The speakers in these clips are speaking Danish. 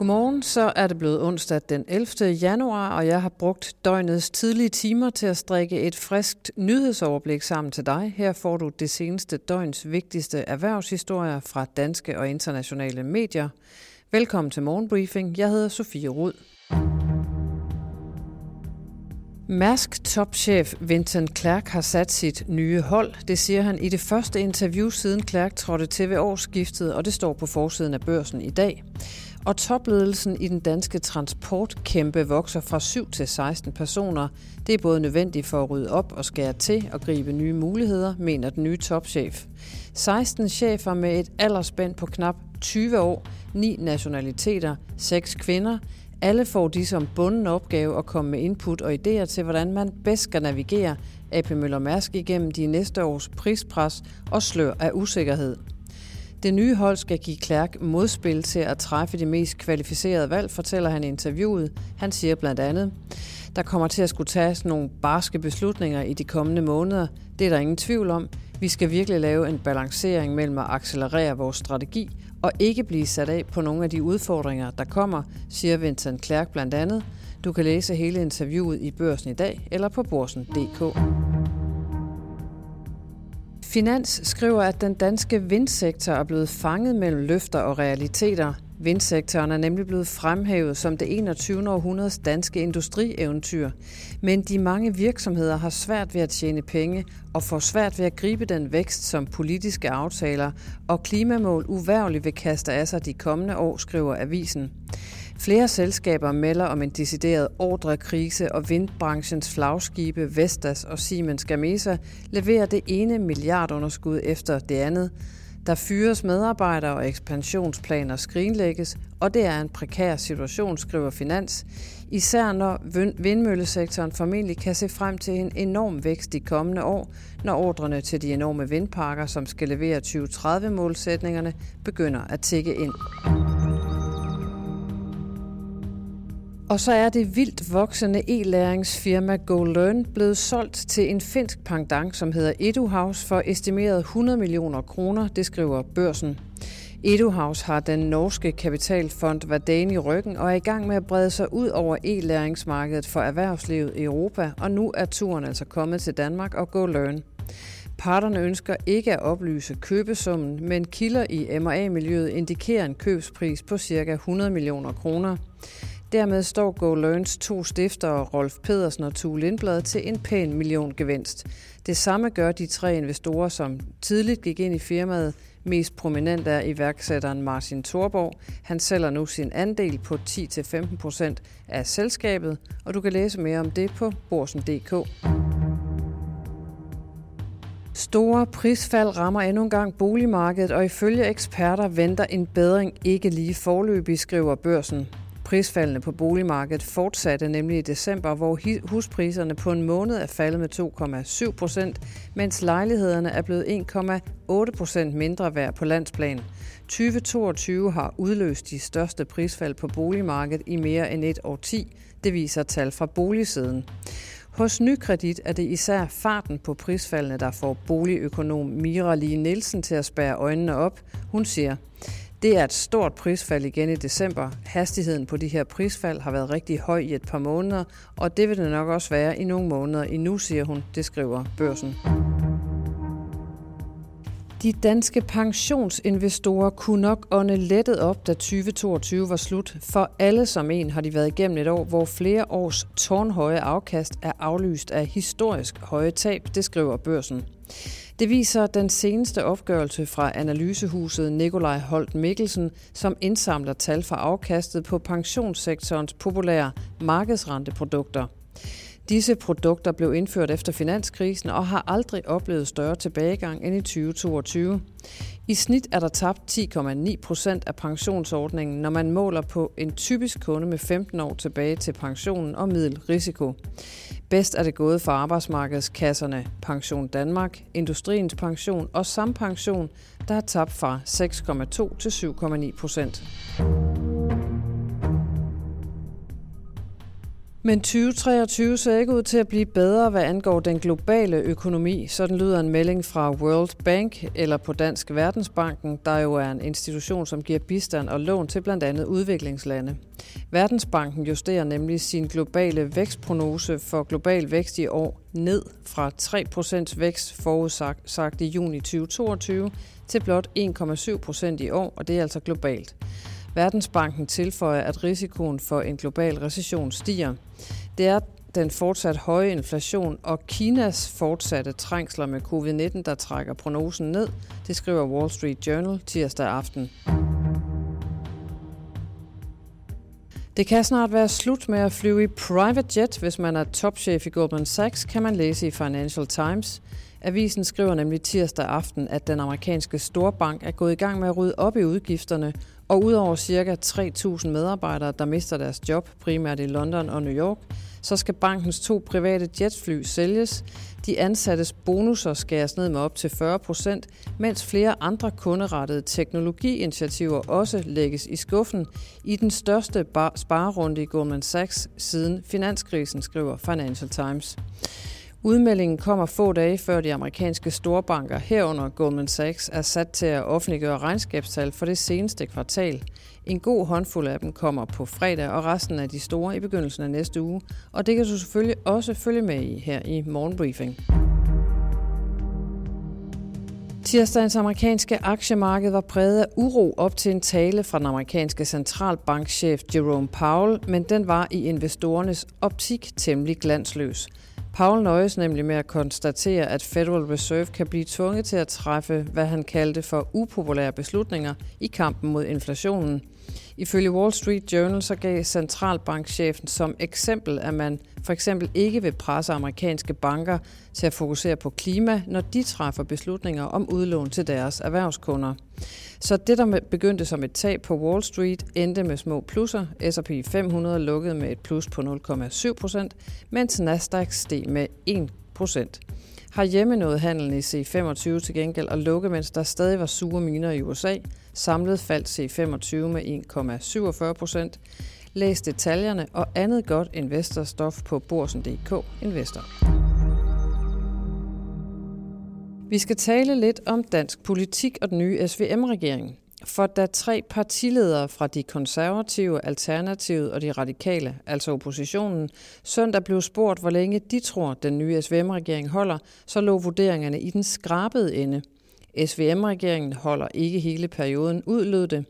Godmorgen, så er det blevet onsdag den 11. januar, og jeg har brugt døgnets tidlige timer til at strikke et friskt nyhedsoverblik sammen til dig. Her får du det seneste døgns vigtigste erhvervshistorier fra danske og internationale medier. Velkommen til Morgenbriefing. Jeg hedder Sofie Rud. Mærsk topchef Vincent Clerc har sat sit nye hold. Det siger han i det første interview siden Clerc trådte til ved årsskiftet, og det står på forsiden af børsen i dag. Og topledelsen i den danske transportkæmpe vokser fra 7 til 16 personer. Det er både nødvendigt for at rydde op og skære til og gribe nye muligheder, mener den nye topchef. 16 chefer med et aldersspænd på knap 20 år, 9 nationaliteter, 6 kvinder. Alle får de som bunden opgave at komme med input og idéer til, hvordan man bedst skal navigere AP Møller Mærsk igennem de næste års prispres og slør af usikkerhed. Det nye hold skal give Klærk modspil til at træffe de mest kvalificerede valg, fortæller han i interviewet. Han siger blandt andet, der kommer til at skulle tages nogle barske beslutninger i de kommende måneder. Det er der ingen tvivl om. Vi skal virkelig lave en balancering mellem at accelerere vores strategi og ikke blive sat af på nogle af de udfordringer, der kommer, siger Vincent Klærk blandt andet. Du kan læse hele interviewet i børsen i dag eller på borsen.dk. Finans skriver, at den danske vindsektor er blevet fanget mellem løfter og realiteter. Vindsektoren er nemlig blevet fremhævet som det 21. århundredes danske industrieventyr. Men de mange virksomheder har svært ved at tjene penge og får svært ved at gribe den vækst, som politiske aftaler og klimamål uværligt vil kaste af sig de kommende år, skriver avisen. Flere selskaber melder om en decideret ordrekrise, og vindbranchens flagskibe Vestas og Siemens Gamesa leverer det ene milliardunderskud efter det andet. Der fyres medarbejdere og ekspansionsplaner skrinlægges, og det er en prekær situation, skriver Finans. Især når vindmøllesektoren formentlig kan se frem til en enorm vækst de kommende år, når ordrene til de enorme vindparker, som skal levere 2030-målsætningerne, begynder at tikke ind. Og så er det vildt voksende e-læringsfirma GoLearn blevet solgt til en finsk pendant, som hedder EduHouse for estimeret 100 millioner kroner, det skriver børsen. EduHouse har den norske kapitalfond Verdane i ryggen og er i gang med at brede sig ud over e-læringsmarkedet for erhvervslivet i Europa, og nu er turen altså kommet til Danmark og GoLearn. Parterne ønsker ikke at oplyse købesummen, men kilder i MA-miljøet indikerer en købspris på ca. 100 millioner kroner. Dermed står Go Learns to stiftere, Rolf Pedersen og Tue Lindblad, til en pæn million gevinst. Det samme gør de tre investorer, som tidligt gik ind i firmaet. Mest prominent er iværksætteren Martin Thorborg. Han sælger nu sin andel på 10-15% af selskabet, og du kan læse mere om det på borsen.dk. Store prisfald rammer endnu en gang boligmarkedet, og ifølge eksperter venter en bedring ikke lige forløbig, skriver børsen. Prisfaldene på boligmarkedet fortsatte nemlig i december, hvor huspriserne på en måned er faldet med 2,7 procent, mens lejlighederne er blevet 1,8 procent mindre værd på landsplan. 2022 har udløst de største prisfald på boligmarkedet i mere end et årti, det viser tal fra boligsiden. Hos Nykredit er det især farten på prisfaldene, der får boligøkonom Mira Lee Nielsen til at spære øjnene op. Hun siger, det er et stort prisfald igen i december. Hastigheden på de her prisfald har været rigtig høj i et par måneder, og det vil det nok også være i nogle måneder endnu, siger hun, det skriver børsen. De danske pensionsinvestorer kunne nok ånde lettet op, da 2022 var slut. For alle som en har de været igennem et år, hvor flere års tårnhøje afkast er aflyst af historisk høje tab, det skriver børsen. Det viser den seneste opgørelse fra analysehuset Nikolaj Holt Mikkelsen, som indsamler tal fra afkastet på pensionssektorens populære markedsrenteprodukter. Disse produkter blev indført efter finanskrisen og har aldrig oplevet større tilbagegang end i 2022. I snit er der tabt 10,9 procent af pensionsordningen, når man måler på en typisk kunde med 15 år tilbage til pensionen og middelrisiko. Bedst er det gået for arbejdsmarkedskasserne Pension Danmark, Industriens Pension og Sampension, der har tabt fra 6,2 til 7,9 procent. Men 2023 ser ikke ud til at blive bedre, hvad angår den globale økonomi. Sådan lyder en melding fra World Bank eller på Dansk Verdensbanken, der jo er en institution, som giver bistand og lån til blandt andet udviklingslande. Verdensbanken justerer nemlig sin globale vækstprognose for global vækst i år ned fra 3% vækst forudsagt i juni 2022 til blot 1,7% i år, og det er altså globalt. Verdensbanken tilføjer, at risikoen for en global recession stiger. Det er den fortsat høje inflation og Kinas fortsatte trængsler med covid-19, der trækker prognosen ned, det skriver Wall Street Journal tirsdag aften. Det kan snart være slut med at flyve i private jet, hvis man er topchef i Goldman Sachs, kan man læse i Financial Times. Avisen skriver nemlig tirsdag aften, at den amerikanske storbank er gået i gang med at rydde op i udgifterne, og udover ca. 3.000 medarbejdere, der mister deres job, primært i London og New York, så skal bankens to private jetfly sælges. De ansattes bonusser skæres ned med op til 40 procent, mens flere andre kunderettede teknologiinitiativer også lægges i skuffen i den største sparerunde i Goldman Sachs siden finanskrisen, skriver Financial Times. Udmeldingen kommer få dage før de amerikanske storbanker herunder Goldman Sachs er sat til at offentliggøre regnskabstal for det seneste kvartal. En god håndfuld af dem kommer på fredag, og resten af de store i begyndelsen af næste uge. Og det kan du selvfølgelig også følge med i her i Morgenbriefing. Tirsdagens amerikanske aktiemarked var præget af uro op til en tale fra den amerikanske centralbankchef Jerome Powell, men den var i investorernes optik temmelig glansløs. Powell nøjes nemlig med at konstatere, at Federal Reserve kan blive tvunget til at træffe, hvad han kaldte for upopulære beslutninger i kampen mod inflationen. Ifølge Wall Street Journal så gav centralbankchefen som eksempel, at man for eksempel ikke vil presse amerikanske banker til at fokusere på klima, når de træffer beslutninger om udlån til deres erhvervskunder. Så det, der begyndte som et tab på Wall Street, endte med små plusser. S&P 500 lukkede med et plus på 0,7 procent, mens Nasdaq steg med 1 procent. Har hjemme handelen i C25 til gengæld og lukke, mens der stadig var sure miner i USA. Samlet faldt C25 med 1,47 procent. Læs detaljerne og andet godt investorstof på borsen.dk Investor. Vi skal tale lidt om dansk politik og den nye SVM-regering. For da tre partiledere fra de konservative, alternativet og de radikale, altså oppositionen, søndag blev spurgt, hvor længe de tror, den nye SVM-regering holder, så lå vurderingerne i den skrabede ende. SVM-regeringen holder ikke hele perioden, udlød det.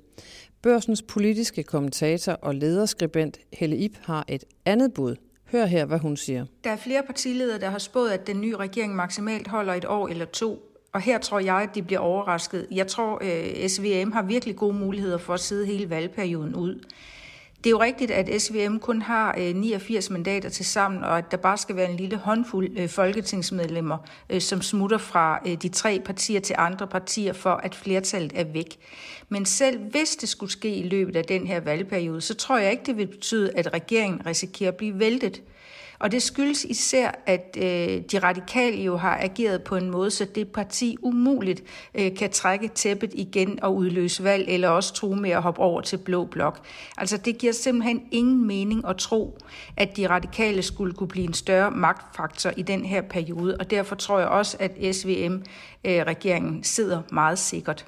Børsens politiske kommentator og lederskribent Helle Ip har et andet bud. Hør her, hvad hun siger. Der er flere partiledere, der har spået, at den nye regering maksimalt holder et år eller to. Og her tror jeg, at de bliver overrasket. Jeg tror, øh, at SVM har virkelig gode muligheder for at sidde hele valgperioden ud. Det er jo rigtigt, at SVM kun har øh, 89 mandater til sammen, og at der bare skal være en lille håndfuld øh, folketingsmedlemmer, øh, som smutter fra de tre partier til andre partier, for at flertallet er væk. Men selv hvis det skulle ske i løbet af den her valgperiode, så tror jeg ikke, det vil betyde, at regeringen risikerer at blive væltet. Og det skyldes især, at øh, de radikale jo har ageret på en måde, så det parti umuligt øh, kan trække tæppet igen og udløse valg, eller også true med at hoppe over til blå blok. Altså det giver simpelthen ingen mening at tro, at de radikale skulle kunne blive en større magtfaktor i den her periode, og derfor tror jeg også, at SVM-regeringen øh, sidder meget sikkert.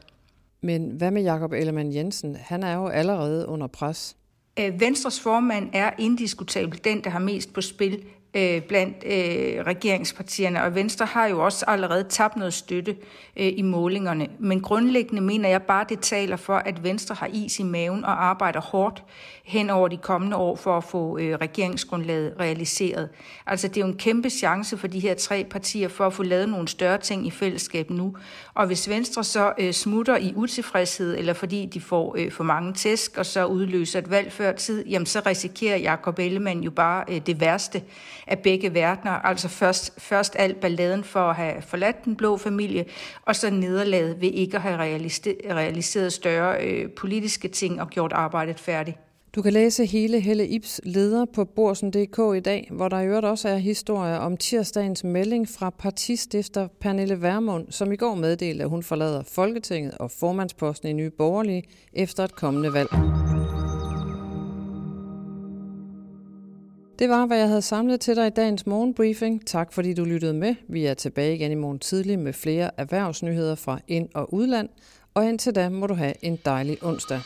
Men hvad med Jakob Ellemann Jensen? Han er jo allerede under pres. Øh, Venstres formand er indiskutabelt den, der har mest på spil øh, blandt øh, regeringspartierne, og Venstre har jo også allerede tabt noget støtte øh, i målingerne. Men grundlæggende mener jeg bare, det taler for, at Venstre har is i maven og arbejder hårdt hen over de kommende år for at få øh, regeringsgrundlaget realiseret. Altså det er jo en kæmpe chance for de her tre partier for at få lavet nogle større ting i fællesskab nu. Og hvis Venstre så øh, smutter i utilfredshed, eller fordi de får øh, for mange tæsk, og så udløser et valg før tid, jamen så risikerer Jacob Ellemann jo bare øh, det værste af begge verdener. Altså først, først alt balladen for at have forladt den blå familie, og så nederlaget ved ikke at have realiseret større øh, politiske ting og gjort arbejdet færdigt. Du kan læse hele Helle Ibs leder på borsen.dk i dag, hvor der i øvrigt også er historier om tirsdagens melding fra partistifter Pernille Vermund, som i går meddelte, at hun forlader Folketinget og formandsposten i Nye Borgerlige efter et kommende valg. Det var, hvad jeg havde samlet til dig i dagens morgenbriefing. Tak fordi du lyttede med. Vi er tilbage igen i morgen tidlig med flere erhvervsnyheder fra ind- og udland. Og indtil da må du have en dejlig onsdag.